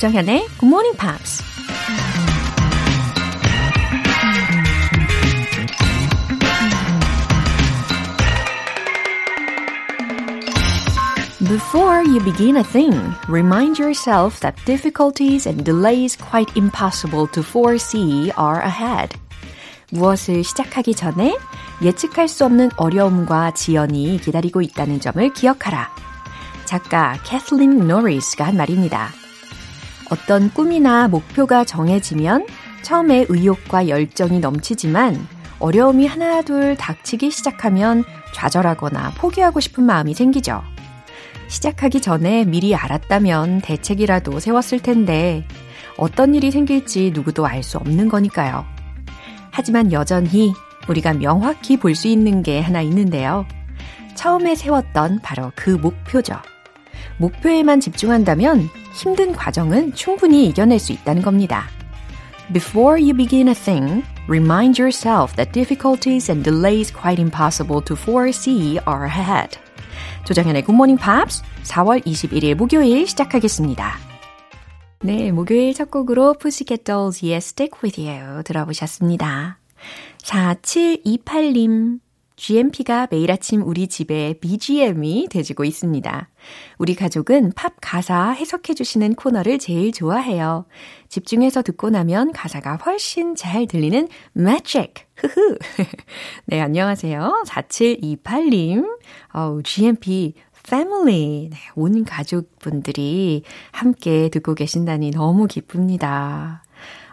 조정현의 Good Morning Pops. Before you begin a thing, remind yourself that difficulties and delays quite impossible to foresee are ahead. 무엇을 시작하기 전에 예측할 수 없는 어려움과 지연이 기다리고 있다는 점을 기억하라. 작가 캐슬린 노리스가 한 말입니다. 어떤 꿈이나 목표가 정해지면 처음에 의욕과 열정이 넘치지만 어려움이 하나둘 닥치기 시작하면 좌절하거나 포기하고 싶은 마음이 생기죠. 시작하기 전에 미리 알았다면 대책이라도 세웠을 텐데 어떤 일이 생길지 누구도 알 수 없는 거니까요. 하지만 여전히 우리가 명확히 볼 수 있는 게 하나 있는데요. 처음에 세웠던 바로 그 목표죠. 목표에만 집중한다면 힘든 과정은 충분히 이겨낼 수 있다는 겁니다. Before you begin a thing, remind yourself that difficulties and delays quite impossible to foresee are ahead. 조정현의 굿모닝 팝스 4월 21일 목요일 시작하겠습니다. 네, 목요일 첫 곡으로 Pussycat Dolls의 Stick With You 들어보셨습니다. 4728님, GMP가 매일 아침 우리 집에 BGM이 돼지고 있습니다. 우리 가족은 팝 가사 해석해 주시는 코너를 제일 좋아해요. 집중해서 듣고 나면 가사가 훨씬 잘 들리는 magic. 흐흐. 네, 안녕하세요. 4728님. 어우, GMP family. 네, 온 가족분들이 함께 듣고 계신다니 너무 기쁩니다.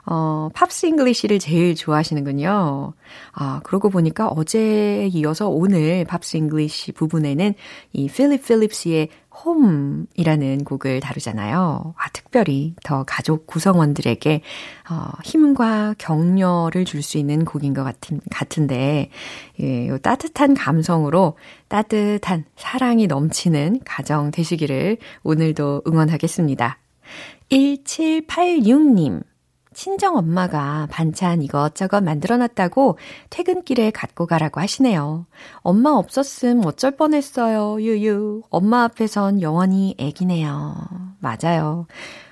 어, Pops English를 제일 좋아하시는군요. 아, 그러고 보니까 어제에 이어서 오늘 Pops English 부분에는 이 필립 필립스의 Home이라는 곡을 다루잖아요. 아, 특별히 더 가족 구성원들에게 어, 힘과 격려를 줄 수 있는 곡인 것 같은, 같은데, 예, 요 따뜻한 감성으로 따뜻한 사랑이 넘치는 가정 되시기를 오늘도 응원하겠습니다. 1786님. 친정 엄마가 반찬 이것저것 만들어 놨다고 퇴근길에 갖고 가라고 하시네요. 엄마 없었음 어쩔 뻔했어요. 유유. 엄마 앞에선 영원히 애기네요. 맞아요.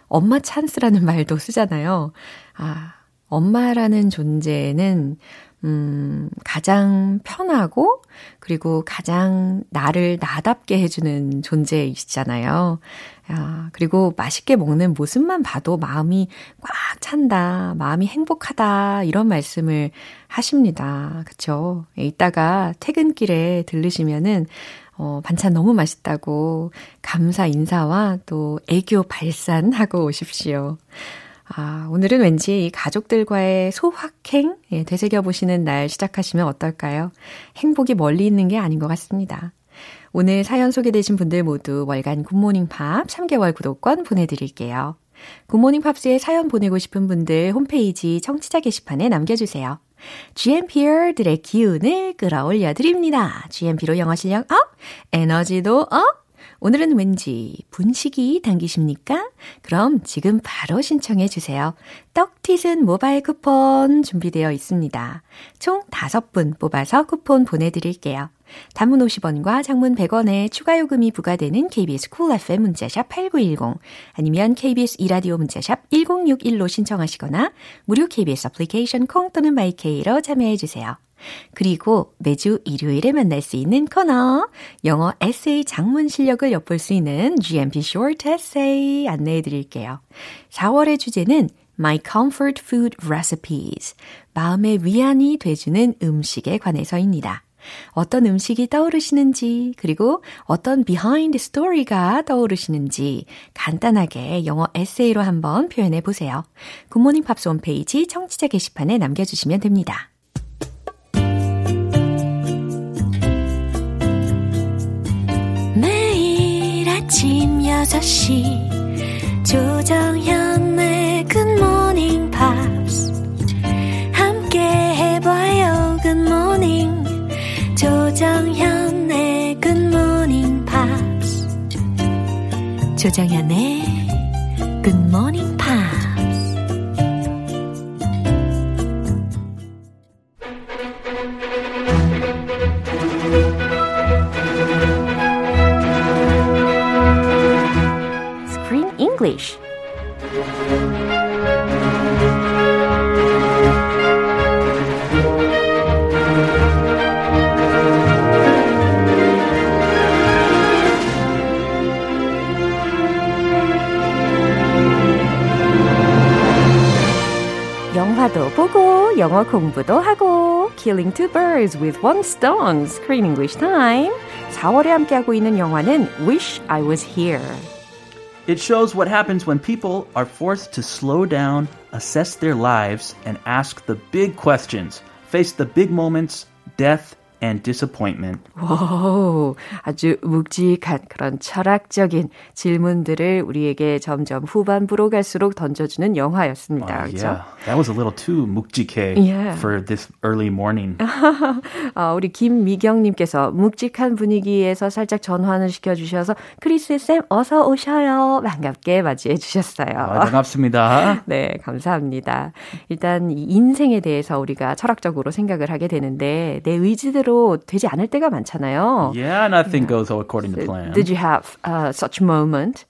엄마 찬스라는 말도 쓰잖아요. 아, 엄마라는 존재는 음, 가장 편하고, 그리고 가장 나를 나답게 해주는 존재이시잖아요. 야, 그리고 맛있게 먹는 모습만 봐도 마음이 꽉 찬다, 마음이 행복하다, 이런 말씀을 하십니다. 그쵸? 이따가 퇴근길에 들르시면은, 어, 반찬 너무 맛있다고 감사 인사와 또 애교 발산하고 오십시오. 아, 오늘은 왠지 가족들과의 소확행 예, 되새겨보시는 날 시작하시면 어떨까요? 행복이 멀리 있는 게 아닌 것 같습니다. 오늘 사연 소개되신 분들 모두 월간 굿모닝 팝 3개월 구독권 보내드릴게요. 굿모닝 팝스에 사연 보내고 싶은 분들 홈페이지 청취자 게시판에 남겨주세요. GMP들의 기운을 끌어올려 드립니다. GMP로 영어 실력 up, 에너지도 up, 오늘은 왠지 분식이 당기십니까? 그럼 지금 바로 신청해 주세요. 떡튀순 모바일 쿠폰 준비되어 있습니다. 총 5분 뽑아서 쿠폰 보내드릴게요. 단문 50원과 장문 100원의 추가 요금이 부과되는 KBS Cool FM 문자샵 8910 아니면 KBS 이라디오 문자샵 1061로 신청하시거나 무료 KBS 애플리케이션 콩 또는 마이케이로 참여해 주세요. 그리고 매주 일요일에 만날 수 있는 코너, 영어 에세이 작문 실력을 엿볼 수 있는 GMP Short Essay 안내해 드릴게요. 4월의 주제는 My Comfort Food Recipes, 마음의 위안이 돼주는 음식에 관해서입니다. 어떤 음식이 떠오르시는지, 그리고 어떤 behind story가 떠오르시는지 간단하게 영어 에세이로 한번 표현해 보세요. 굿모닝 팝스 홈페이지 청취자 게시판에 남겨주시면 됩니다. 아침 6시 조정현의 굿모닝 팝스 함께 해봐요 굿모닝 조정현의 굿모닝 팝스 조정현의 굿모닝 영어 공부도 하고 Killing two birds with one stone Screen English Time 4월에 함께하고 있는 영화는 Wish I Was Here It shows what happens when people are forced to slow down, assess their lives, and ask the big questions, face the big moments, death, and disappointment. 오, 아주 묵직한 그런 철학적인 질문들을 우리에게 점점 후반부로 갈수록 던져주는 영화였습니다. Uh, yeah, that was a little too 묵직해 Yeah. for this early morning. 아, 우리 김미경님께서 묵직한 분위기에서 살짝 전환을 시켜주셔서 크리스 쌤 어서 오셔요. 반갑게 맞이해 주셨어요. 아, 반갑습니다. 네, 감사합니다. 일단 이 인생에 대해서 우리가 철학적으로 생각을 하게 되는데 내 의지대로 되지 않을 때가 많잖아요. Yeah, nothing goes according to plan. Did you have uh, such moment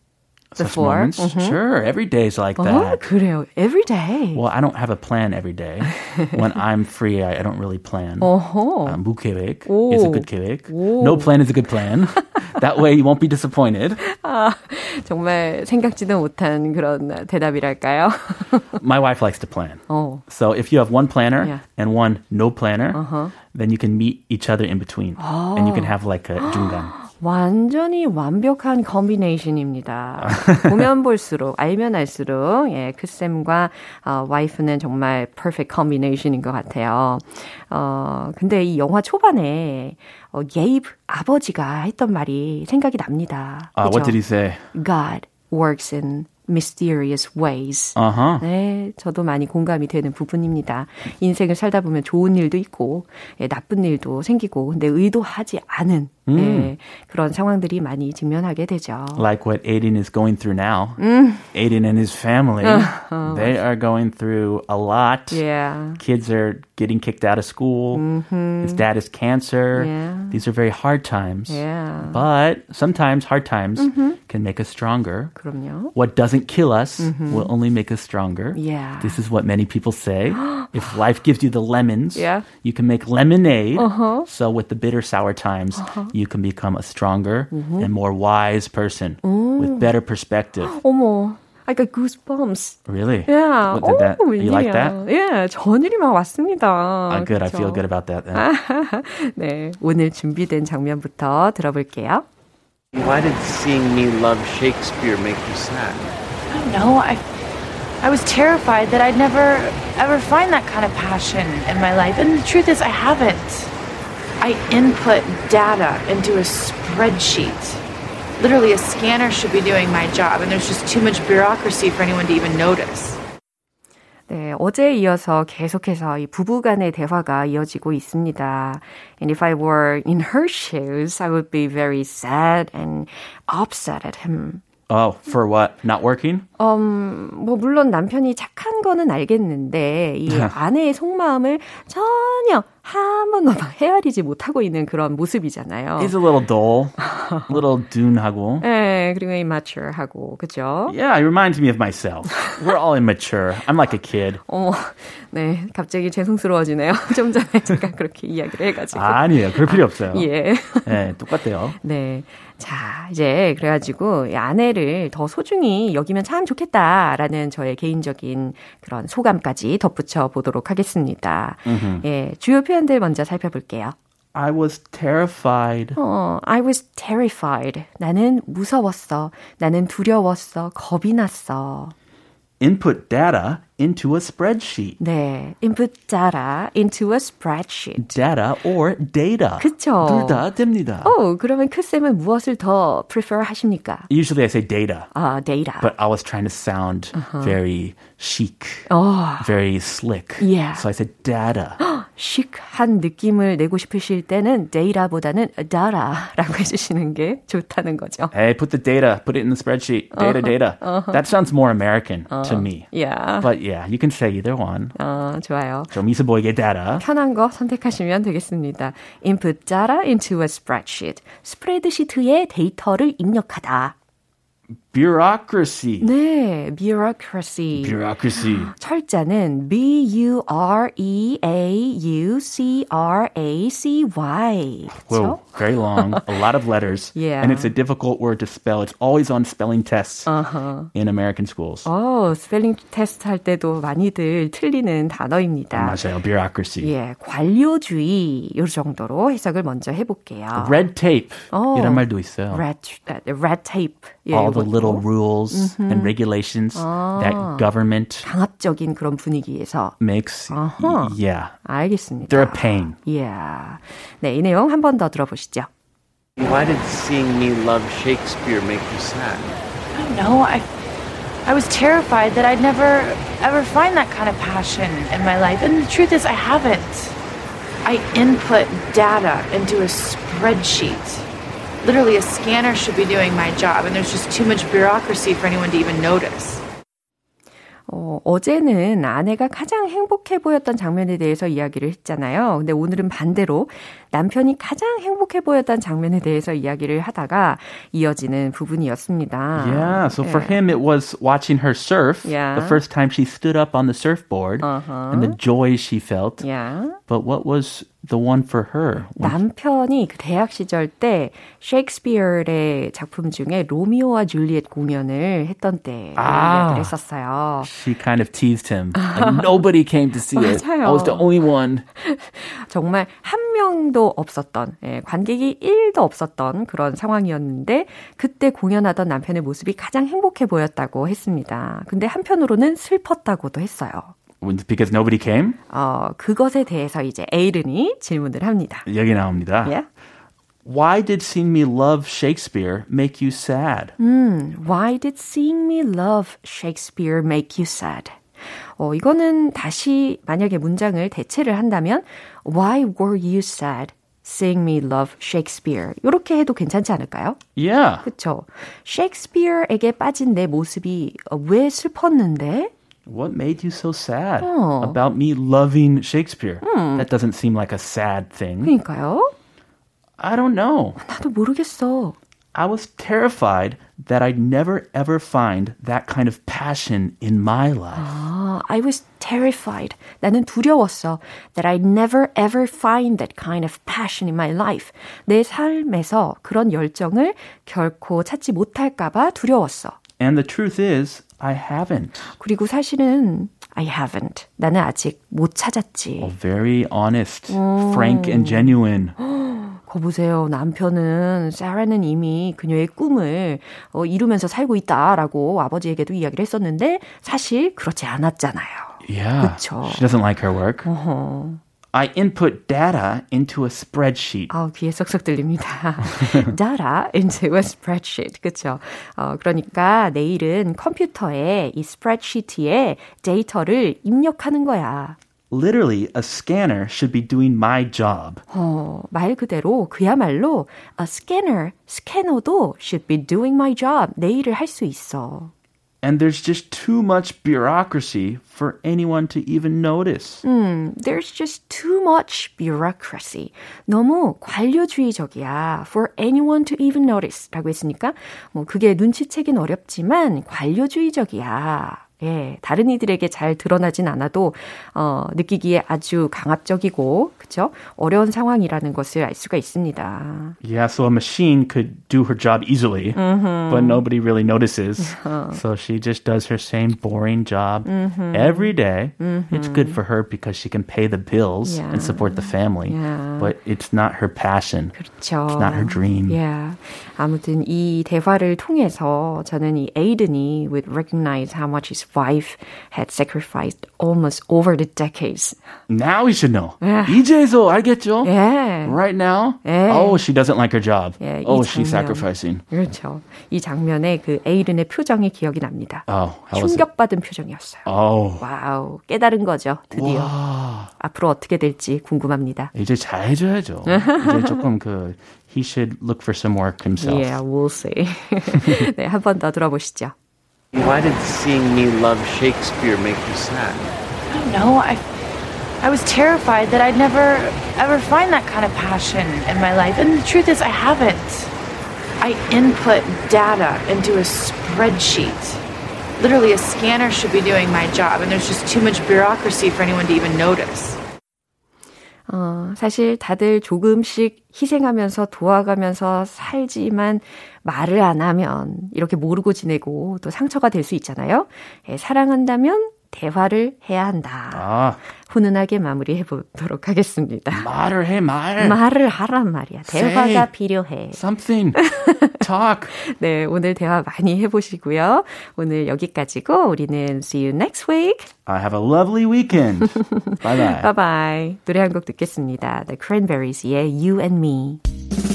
Such before? moments? Sure, every day's like 어, that. 그래요. Every day. Well, I don't have a plan every day. when I'm free, I, I don't really plan. 어허. Uh, 무계획 오. is a good 계획. 오. No plan is a good plan. that way you won't be disappointed. 정말 생각지도 못한 그런 대답이랄까요? My wife likes to plan. 어. So if you have one planner Yeah. Uh-huh. and one no planner, Then you can meet each other in between. And you can have like a 중간. 완전히 완벽한 컨비네이션입니다. 보면 볼수록 알면 알수록 예, 크쌤과 어, 와이프는 정말 perfect combination인 것 같아요. 어, 근데 이 영화 초반에 어, 예입 아버지가 했던 말이 생각이 납니다. Uh, what did he say? God works in mysterious ways. Uh-huh. 네, 저도 많이 공감이 되는 부분입니다. 인생을 살다 보면 좋은 일도 있고, 예, 나쁜 일도 생기고, 근데 의도하지 않은 예, 그런 상황들이 많이 직면하게 되죠. Like what Aiden is going through now. Aiden and his family, they are going through a lot. Yeah. Kids are getting kicked out of school. His dad has cancer. Yeah. These are very hard times. Yeah. But sometimes hard times can make us stronger. 그럼요. What doesn't kill us will only make us stronger. Yeah. This is what many people say. if life gives you the lemons, Yeah. you can make lemonade. So with the bitter sour times, you can become a stronger and more wise person with better perspective. 어머. I got goosebumps. Really? Yeah. What did that? 오, you like 웬일이야. that? 예, 전율이 막 왔습니다. Uh, good. I 그쵸? feel good about that. Then. 네, 오늘 준비된 장면부터 들어볼게요. Why did seeing me love Shakespeare make you sad? I don't know. I, I was terrified that I'd never ever find that kind of passion in my life. And the truth is, I haven't. I input data into a spreadsheet. Literally, a scanner should be doing my job, and there's just too much bureaucracy for anyone to even notice. 네, 어제에 이어서 계속해서 이 부부 간의 대화가 이어지고 있습니다. And if I were in her shoes, I would be very sad and upset at him. Oh, for what? Not working? 음, 뭐 물론 남편이 착한 거는 알겠는데 이 아내의 속마음을 전혀 한 번도 막 헤아리지 못하고 있는 그런 모습이잖아요. He's a little dull, a little 둔하고. 네, 그리고 immature하고 그죠? Yeah, it reminds me of myself. We're all immature. I'm like a kid. 어머, 네, 갑자기 죄송스러워지네요. 좀 전에 제가 그렇게 이야기를 해가지고. 아니에요. 그럴 필요 없어요. 예. 네, 똑같아요. 네. 자, 이제 그래가지고 이 아내를 더 소중히 여기면 참 좋겠다라는 저의 개인적인 그런 소감까지 덧붙여 보도록 하겠습니다. 예, 주요 표현들 먼저 살펴볼게요. I was terrified. 어, I was terrified. 나는 무서웠어. 나는 두려웠어. 겁이 났어. Input data into a spreadsheet. 네, input data into a spreadsheet. Data or data. 그쵸. 둘 다 됩니다. 어, 그러면 크쌤은 무엇을 더 prefer 하십니까? Usually I say data, 아, data. but I was trying to sound very chic, 어, very slick. Yeah. So I said data. 시크한 느낌을 내고 싶으실 때는 data보다는 data라고 해주시는 게 좋다는 거죠. hey, put the data, put it in the spreadsheet. Data, data. That sounds more American to me. Yeah. But yeah, you can say either one. 어, 좋아요. 좀 있어 보이게 data. 편한 거 선택하시면 되겠습니다. Input data into a spreadsheet. 스프레드시트에 데이터를 입력하다. Bureaucracy. 네, bureaucracy. bureaucracy. 철자는 B-U-R-E-A-U-C-R-A-C-Y. Whoa, very long, a lot of letters. Yeah. And it's a difficult word to spell. It's always on spelling tests in American schools. 어, 스펠링 테스트 할 때도 많이들 틀리는 단어입니다. 맞아요, bureaucracy. 예, 관료주의 요 정도로 해석을 먼저 해볼게요. Red tape. 어. 이런 말도 있어요. red, uh, red tape. 예, All the 요것도 little rules and regulations that government 강압적인 그런 분위기에서 makes. 아하. Yeah. 알겠습니다. They're a pain. Yeah. 네, 이 내용 한 번 더 들어보시죠. Why did seeing me love Shakespeare make you sad? I don't know. I I was terrified that I'd never ever find that kind of passion in my life. And the truth is I haven't. I input data into a spreadsheet. Literally a scanner should be doing my job and there's just too much bureaucracy for anyone to even notice. 어, 어제는 아내가 가장 행복해 보였던 장면에 대해서 이야기를 했잖아요. 근데 오늘은 반대로 남편이 가장 행복해 보였던 장면에 대해서 이야기를 하다가 이어지는 부분이었습니다. Yeah, so for 예. him it was watching her surf. Yeah. The first time she stood up on the surfboard and the joy she felt. Yeah. But what was the one for her? 남편이 그 대학 시절 때 셰익스피어의 작품 중에 로미오와 줄리엣 공연을 했던 때 아. 했었어요. She kind of teased him. Like nobody came to see it. I was the only one. 정말 한 명도 없었던, 예, 관객이 1도 없었던 그런 상황이었는데, 그때 공연하던 남편의 모습이 가장 행복해 보였다고 했습니다. 근데 한편으로는 슬펐다고도 했어요. Because nobody came? 어, 그것에 대해서 이제 에이른이 질문을 합니다. 여기 나옵니다. Yeah? Why did seeing me love Shakespeare make you sad? Why did seeing me love Shakespeare make you sad? 어, 이거는 다시 만약에 문장을 대체를 한다면 Why were you sad seeing me love Shakespeare? 이렇게 해도 괜찮지 않을까요? Yeah. 그쵸. 셰익스피어에게 빠진 내 모습이 어, 왜 슬펐는데? What made you so sad Oh. about me loving Shakespeare? That doesn't seem like a sad thing. 그러니까요. I don't know. 나도 모르겠어. I was terrified that I'd never ever find that kind of passion in my life. 아, I was terrified. 나는 두려웠어. That I'd never ever find that kind of passion in my life. 내 삶에서 그런 열정을 결코 찾지 못할까봐 두려웠어. And the truth is, I haven't. 그리고 사실은 I haven't. 나는 아직 못 찾았지. Oh, very honest, frank, and genuine. 거 보세요. 남편은 사라는 이미 그녀의 꿈을 어, 이루면서 살고 있다라고 아버지에게도 이야기를 했었는데 사실 그렇지 않았잖아요. Yeah. 그쵸. She doesn't like her work. I input data into a spreadsheet. 아우 귀에 쏙쏙 들립니다. data into a spreadsheet. 그렇죠. 어, 그러니까 내일은 컴퓨터에 이 스프레드시트에 데이터를 입력하는 거야. Literally, a scanner should be doing my job. 어, 말 그대로 그야말로 a scanner, 스캐너도 should be doing my job. 내 일을 할 수 있어. And there's just too much bureaucracy for anyone to even notice. There's just too much bureaucracy. 너무 관료주의적이야. For anyone to even notice. 라고 했으니까, 뭐, 그게 눈치채긴 어렵지만, 관료주의적이야. 예, 다른 이들에게 잘 드러나진 않아도, 어, 느끼기에 아주 강압적이고, 그쵸? 어려운 상황이라는 것을 알 수가 있습니다. Yeah, so a machine could do her job easily, but nobody really notices. So she just does her same boring job every day. It's good for her because she can pay the bills Yeah. and support the family, Yeah. but it's not her passion. 그렇죠. It's not her dream. Yeah. 아무튼 이 대화를 통해서 저는 이 에이든이 would recognize how much his wife had sacrificed almost over the decades. Now we should know. Yeah. 이제서 알겠죠? 예. Right now? Yeah. Oh, she doesn't like her job. Yeah, 이 oh, she's sacrificing. 그렇죠. 이 장면에 그 에이든의 표정이 기억이 납니다. Oh? 충격받은 표정이었어요. Oh. 와우, 깨달은 거죠, 드디어. 와. 앞으로 어떻게 될지 궁금합니다. 이제 잘해줘야죠. 이제 조금 그 he should look for some work himself. Yeah, we'll see. 네, 한 번 더 들어보시죠. Why did seeing me love Shakespeare make you sad? I don't know. I I was terrified that I'd never ever find that kind of passion in my life. And the truth is I haven't. I input data into a spreadsheet. Literally, a scanner should be doing my job, and there's just too much bureaucracy for anyone to even notice. 어, 사실 다들 조금씩 희생하면서 도와가면서 살지만 말을 안 하면 이렇게 모르고 지내고 또 상처가 될 수 있잖아요. 예, 사랑한다면 대화를 해야 한다. 아. 훈훈하게 마무리해 보도록 하겠습니다. 말을 해, 말. 말을 하란 말이야. 대화가 Say 필요해. Something. Talk. 네, 오늘 대화 많이 해보시고요. 오늘 여기까지고 우리는 see you next week. I have a lovely weekend. bye bye. Bye bye. 노래 한 곡 듣겠습니다. The Cranberries의 You and Me.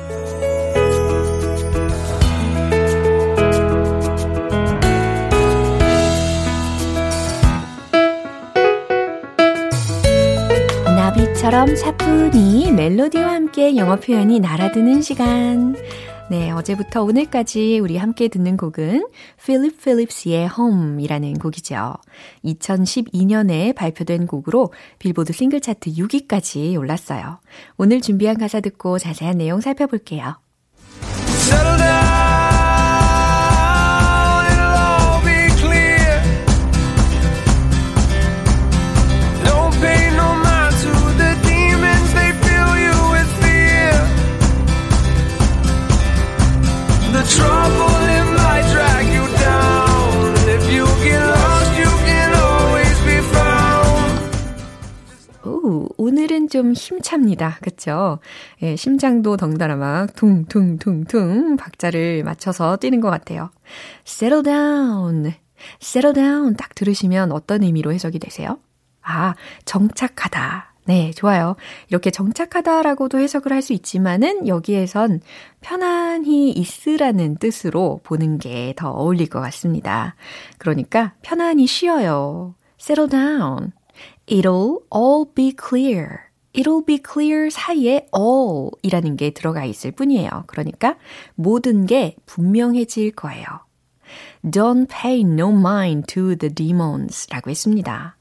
나비처럼 사뿐히 멜로디와 함께 영어 표현이 날아드는 시간. 네, 어제부터 오늘까지 우리 함께 듣는 곡은 필립 필립스의 Home이라는 곡이죠. 2012년에 발표된 곡으로 빌보드 싱글 차트 6위까지 올랐어요. 오늘 준비한 가사 듣고 자세한 내용 살펴볼게요. 힘찹니다. 그쵸? 예, 심장도 덩달아 막 퉁퉁퉁퉁 박자를 맞춰서 뛰는 것 같아요. settle down. settle down 딱 들으시면 어떤 의미로 해석이 되세요? 아, 정착하다. 네, 좋아요. 이렇게 정착하다라고도 해석을 할 수 있지만은 여기에선 편안히 있으라는 뜻으로 보는 게 더 어울릴 것 같습니다. 그러니까 편안히 쉬어요. settle down. It'll all be clear. It'll be clear 사이에 all 이라는 게 들어가 있을 뿐이에요. 그러니까 모든 게 분명해질 거예요. Don't pay no mind to the demons 라고 했습니다.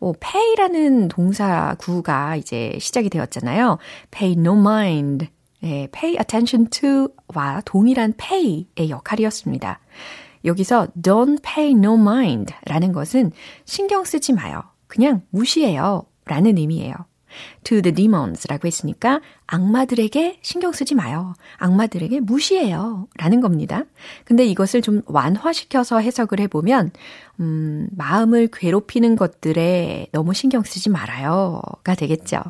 오, pay라는 동사 구가 이제 시작이 되었잖아요. pay no mind. 예, pay attention to와 동일한 pay의 역할이었습니다. 여기서 don't pay no mind 라는 것은 신경 쓰지 마요. 그냥 무시해요. 라는 의미예요. To the demons 라고 했으니까 악마들에게 신경 쓰지 마요. 악마들에게 무시해요. 라는 겁니다. 근데 이것을 좀 완화시켜서 해석을 해보면, 음, 마음을 괴롭히는 것들에 너무 신경 쓰지 말아요. 가 되겠죠.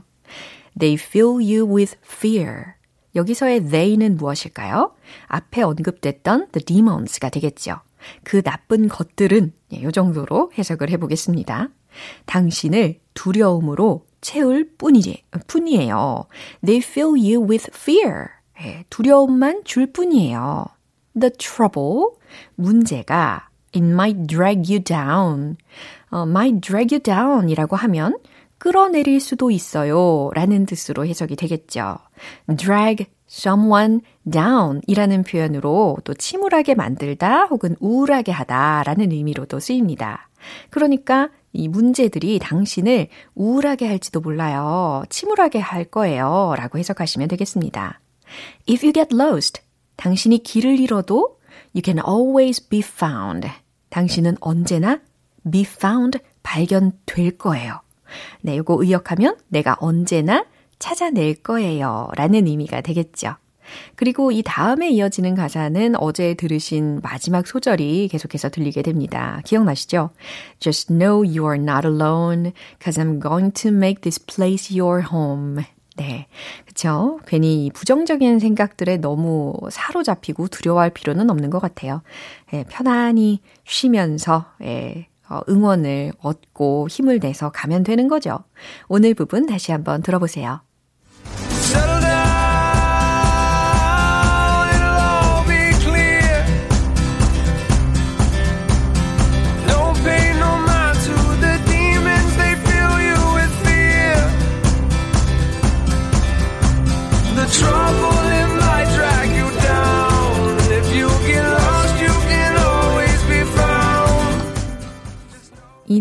They fill you with fear. 여기서의 they는 무엇일까요? 앞에 언급됐던 the demons가 되겠죠. 그 나쁜 것들은 예, 이 정도로 해석을 해보겠습니다. 당신을 두려움으로 채울 뿐이지, 뿐이에요. They fill you with fear. 예, 두려움만 줄 뿐이에요. The trouble, 문제가 it might drag you down. 어, might drag you down 이라고 하면 끌어내릴 수도 있어요. 라는 뜻으로 해석이 되겠죠. drag someone down 이라는 표현으로 또 침울하게 만들다 혹은 우울하게 하다 라는 의미로도 쓰입니다. 그러니까 이 문제들이 당신을 우울하게 할지도 몰라요. 침울하게 할 거예요. 라고 해석하시면 되겠습니다. If you get lost, 당신이 길을 잃어도 you can always be found. 당신은 언제나 be found, 발견될 거예요. 네, 요거 의역하면 내가 언제나 찾아낼 거예요. 라는 의미가 되겠죠. 그리고 이 다음에 이어지는 가사는 어제 들으신 마지막 소절이 계속해서 들리게 됩니다. 기억나시죠? Just know you are not alone, cause I'm going to make this place your home. 네. 그쵸? 괜히 부정적인 생각들에 너무 사로잡히고 두려워할 필요는 없는 것 같아요. 예, 편안히 쉬면서, 예, 어, 응원을 얻고 힘을 내서 가면 되는 거죠. 오늘 부분 다시 한번 들어보세요.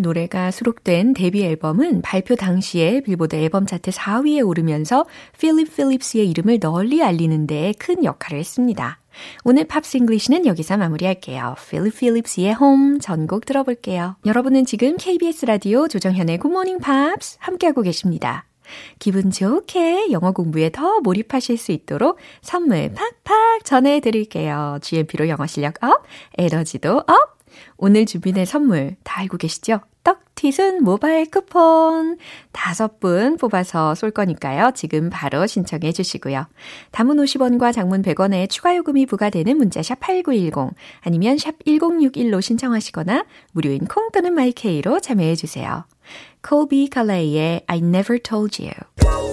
노래가 수록된 데뷔 앨범은 발표 당시에 빌보드 앨범 차트 4위에 오르면서 필립 필립스의 이름을 널리 알리는 데 큰 역할을 했습니다. 오늘 Pops English는 여기서 마무리할게요. 필립 필립스의 홈 전곡 들어볼게요. 여러분은 지금 KBS 라디오 조정현의 굿모닝 팝스 함께하고 계십니다. 기분 좋게 영어 공부에 더 몰입하실 수 있도록 선물 팍팍 전해드릴게요. GMP로 영어 실력 up, 에너지도 up! 오늘 준비된 선물 다 알고 계시죠? 떡튀순 모바일 쿠폰 다섯 분 뽑아서 쏠 거니까요. 지금 바로 신청해 주시고요. 단문 50원과 장문 100원의 추가 요금이 부과되는 문자 샵 8910 아니면 샵 1061로 신청하시거나 무료인 콩 또는 마이케이로 참여해 주세요. 콜비 칼레이의 I Never Told You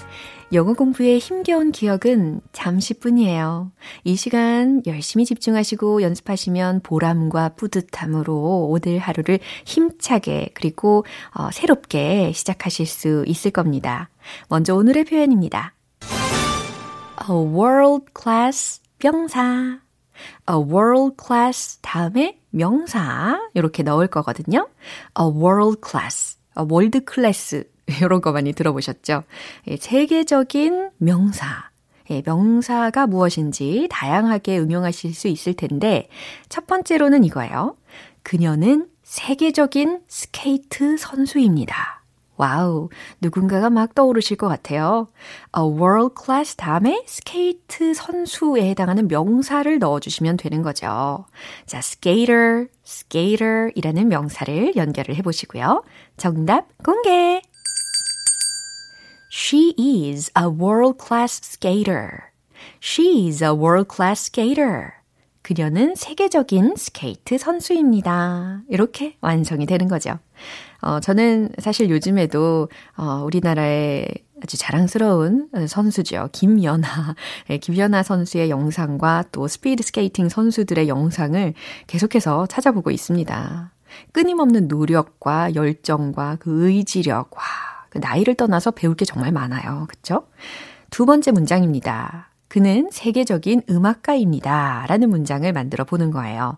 영어 공부에 힘겨운 기억은 잠시뿐이에요. 이 시간 열심히 집중하시고 연습하시면 보람과 뿌듯함으로 오늘 하루를 힘차게 그리고 어, 새롭게 시작하실 수 있을 겁니다. 먼저 오늘의 표현입니다. A world class 명사. A world class 다음에 명사 이렇게 넣을 거거든요. A world class, world class 이런 거 많이 들어보셨죠? 예, 세계적인 명사. 예, 명사가 무엇인지 다양하게 응용하실 수 있을 텐데 첫 번째로는 이거예요. 그녀는 세계적인 스케이트 선수입니다. 와우, 누군가가 막 떠오르실 것 같아요. A world class 다음에 스케이트 선수에 해당하는 명사를 넣어주시면 되는 거죠. 자, skater, skater이라는 명사를 연결을 해보시고요. 정답 공개! She is a world-class skater. She is a world-class skater. 그녀는 세계적인 스케이트 선수입니다. 이렇게 완성이 되는 거죠. 어, 저는 사실 요즘에도, 어, 우리나라의 아주 자랑스러운 선수죠. 김연아. 네, 김연아 선수의 영상과 또 스피드 스케이팅 선수들의 영상을 계속해서 찾아보고 있습니다. 끊임없는 노력과 열정과 그 의지력, 와, 그 나이를 떠나서 배울 게 정말 많아요. 그쵸? 두 번째 문장입니다. 그는 세계적인 음악가입니다. 라는 문장을 만들어 보는 거예요.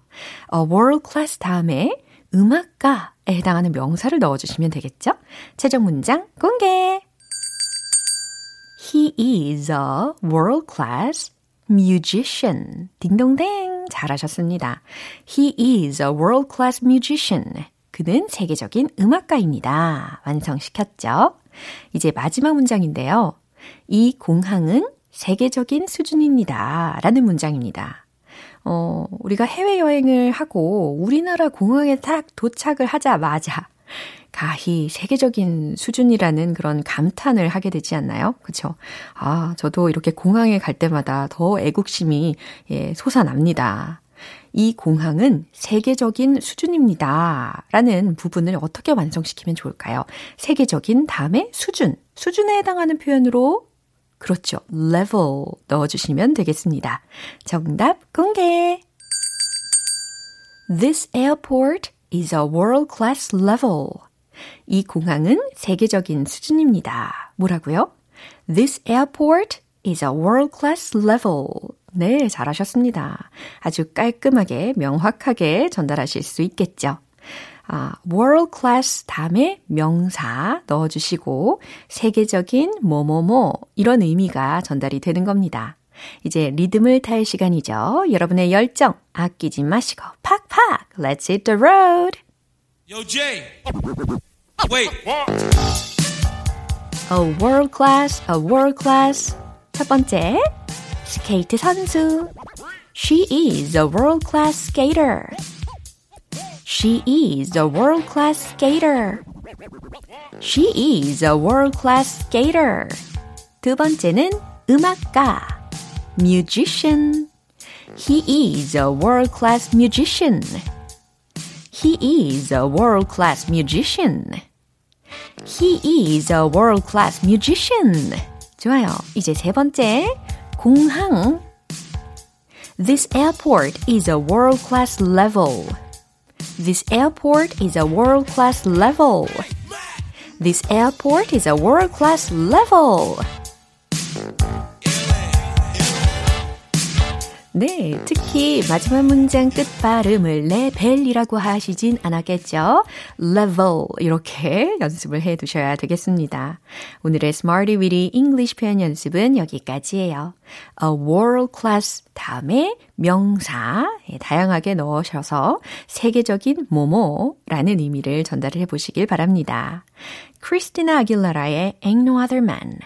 A world class 다음에 음악가에 해당하는 명사를 넣어주시면 되겠죠? 최종 문장 공개! He is a world class musician. 딩동댕. 잘하셨습니다. He is a world class musician. 그는 세계적인 음악가입니다. 완성시켰죠? 이제 마지막 문장인데요. 이 공항은 세계적인 수준입니다. 라는 문장입니다. 어, 우리가 해외여행을 하고 우리나라 공항에 딱 도착을 하자마자 가히 세계적인 수준이라는 그런 감탄을 하게 되지 않나요? 그쵸? 아, 저도 이렇게 공항에 갈 때마다 더 애국심이 예, 솟아납니다. 이 공항은 세계적인 수준입니다. 라는 부분을 어떻게 완성시키면 좋을까요? 세계적인 다음에 수준. 수준에 해당하는 표현으로 그렇죠. level 넣어주시면 되겠습니다. 정답 공개! This airport is a world-class level. 이 공항은 세계적인 수준입니다. 뭐라고요? This airport is a world-class level. 네, 잘하셨습니다. 아주 깔끔하게, 명확하게 전달하실 수 있겠죠. 아, world class 다음에 명사 넣어주시고, 세계적인 뭐뭐뭐, 이런 의미가 전달이 되는 겁니다. 이제 리듬을 탈 시간이죠. 여러분의 열정 아끼지 마시고 팍팍 Let's hit the road. Yo, Jay. Wait. A world class, a world class. 첫 번째, 스케이트 선수. She is a world class skater. She is a world class skater. She is a world class skater. 두 번째는 음악가. musician. He is a world class musician. He is a world class musician. He is a world class musician. 좋아요. 이제 세 번째. 공항. This airport is a world class level. This airport is a world class level. This airport is a world class level. 네, 특히 마지막 문장 끝 발음을 레벨이라고 하시진 않았겠죠? level 이렇게 연습을 해 두셔야 되겠습니다. 오늘의 Smarty Weedy English 표현 연습은 여기까지예요. A world class 다음에 명사 다양하게 넣으셔서 세계적인 뭐뭐라는 의미를 전달을 해 보시길 바랍니다. 크리스티나 아길라라의 Ain't No Other Man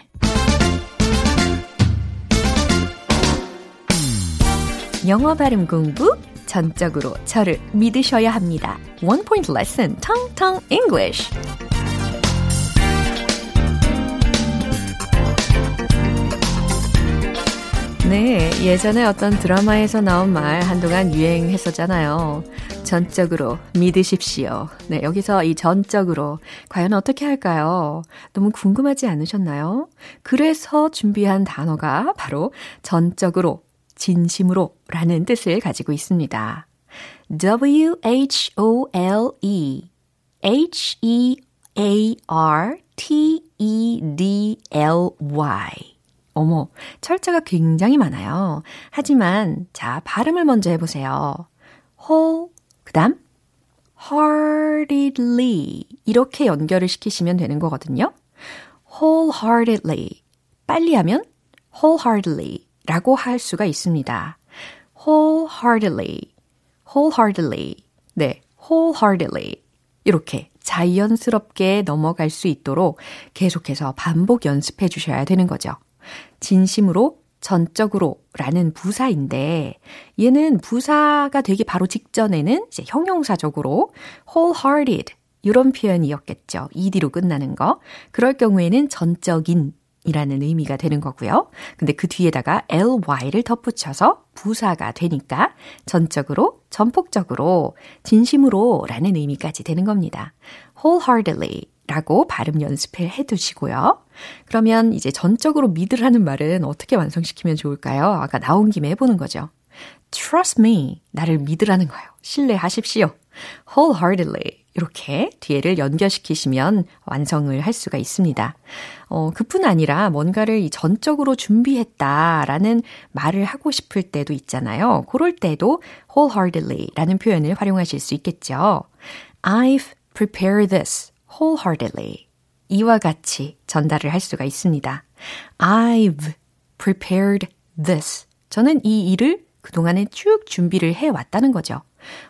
영어 발음 공부 전적으로 저를 믿으셔야 합니다. One point lesson, Tong Tong English. 네, 예전에 어떤 드라마에서 나온 말 한동안 유행했었잖아요. 전적으로 믿으십시오. 네, 여기서 이 전적으로 과연 어떻게 할까요? 너무 궁금하지 않으셨나요? 그래서 준비한 단어가 바로 전적으로 진심으로 라는 뜻을 가지고 있습니다. W-H-O-L-E H-E-A-R-T-E-D-L-Y 어머, 철자가 굉장히 많아요. 하지만, 자, 발음을 먼저 해보세요. whole, 그 다음, heartedly. 이렇게 연결을 시키시면 되는 거거든요. wholeheartedly. 빨리 하면 wholeheartedly 라고 할 수가 있습니다. wholeheartedly, wholeheartedly. 네, wholeheartedly. 이렇게 자연스럽게 넘어갈 수 있도록 계속해서 반복 연습해 주셔야 되는 거죠. 진심으로, 전적으로 라는 부사인데, 얘는 부사가 되기 바로 직전에는 이제 형용사적으로 wholehearted 이런 표현이었겠죠. ed로 끝나는 거. 그럴 경우에는 전적인 이라는 의미가 되는 거고요. 근데 그 뒤에다가 ly를 덧붙여서 부사가 되니까 전적으로, 전폭적으로, 진심으로 라는 의미까지 되는 겁니다. wholeheartedly 라고 발음 연습을 해 두시고요. 그러면 이제 전적으로 믿으라는 말은 어떻게 완성시키면 좋을까요? 아까 나온 김에 해보는 거죠. Trust me. 나를 믿으라는 거예요. 신뢰하십시오. Wholeheartedly. 이렇게 뒤에를 연결시키시면 완성을 할 수가 있습니다. 어, 그뿐 아니라 뭔가를 이 전적으로 준비했다라는 말을 하고 싶을 때도 있잖아요. 그럴 때도 wholeheartedly 라는 표현을 활용하실 수 있겠죠. I've prepared this wholeheartedly. 이와 같이 전달을 할 수가 있습니다. I've prepared this. 저는 이 일을 그동안에 쭉 준비를 해왔다는 거죠.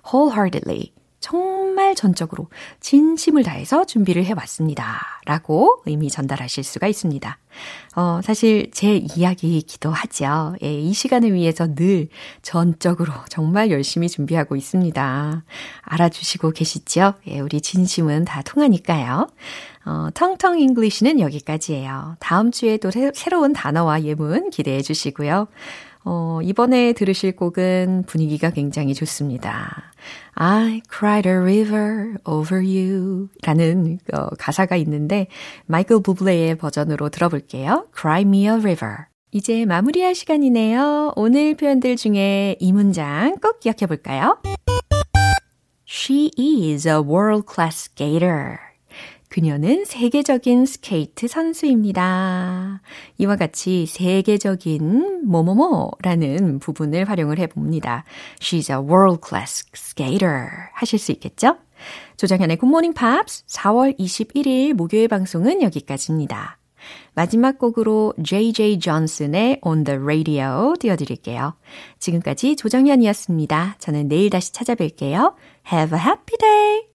wholeheartedly. 정말 전적으로 진심을 다해서 준비를 해왔습니다. 라고 의미 전달하실 수가 있습니다. 어, 사실 제 이야기이기도 하죠. 예, 이 시간을 위해서 늘 전적으로 정말 열심히 준비하고 있습니다. 알아주시고 계시죠? 예, 우리 진심은 다 통하니까요. 어, 텅텅 English는 여기까지예요. 다음 주에도 새, 새로운 단어와 예문 기대해 주시고요. 어, 이번에 들으실 곡은 분위기가 굉장히 좋습니다. I cried a river over you 라는 어, 가사가 있는데 마이클 부블레의 버전으로 들어볼게요. Cry me a river. 이제 마무리할 시간이네요. 오늘 표현들 중에 이 문장 꼭 기억해 볼까요? She is a world class skater. 그녀는 세계적인 스케이트 선수입니다. 이와 같이 세계적인 뭐뭐뭐라는 부분을 활용을 해봅니다. She's a world class skater 하실 수 있겠죠? 조정현의 굿모닝 팝스 4월 21일 목요일 방송은 여기까지입니다. 마지막 곡으로 JJ Johnson의 On the Radio 띄워드릴게요. 지금까지 조정현이었습니다. 저는 내일 다시 찾아뵐게요. Have a happy day!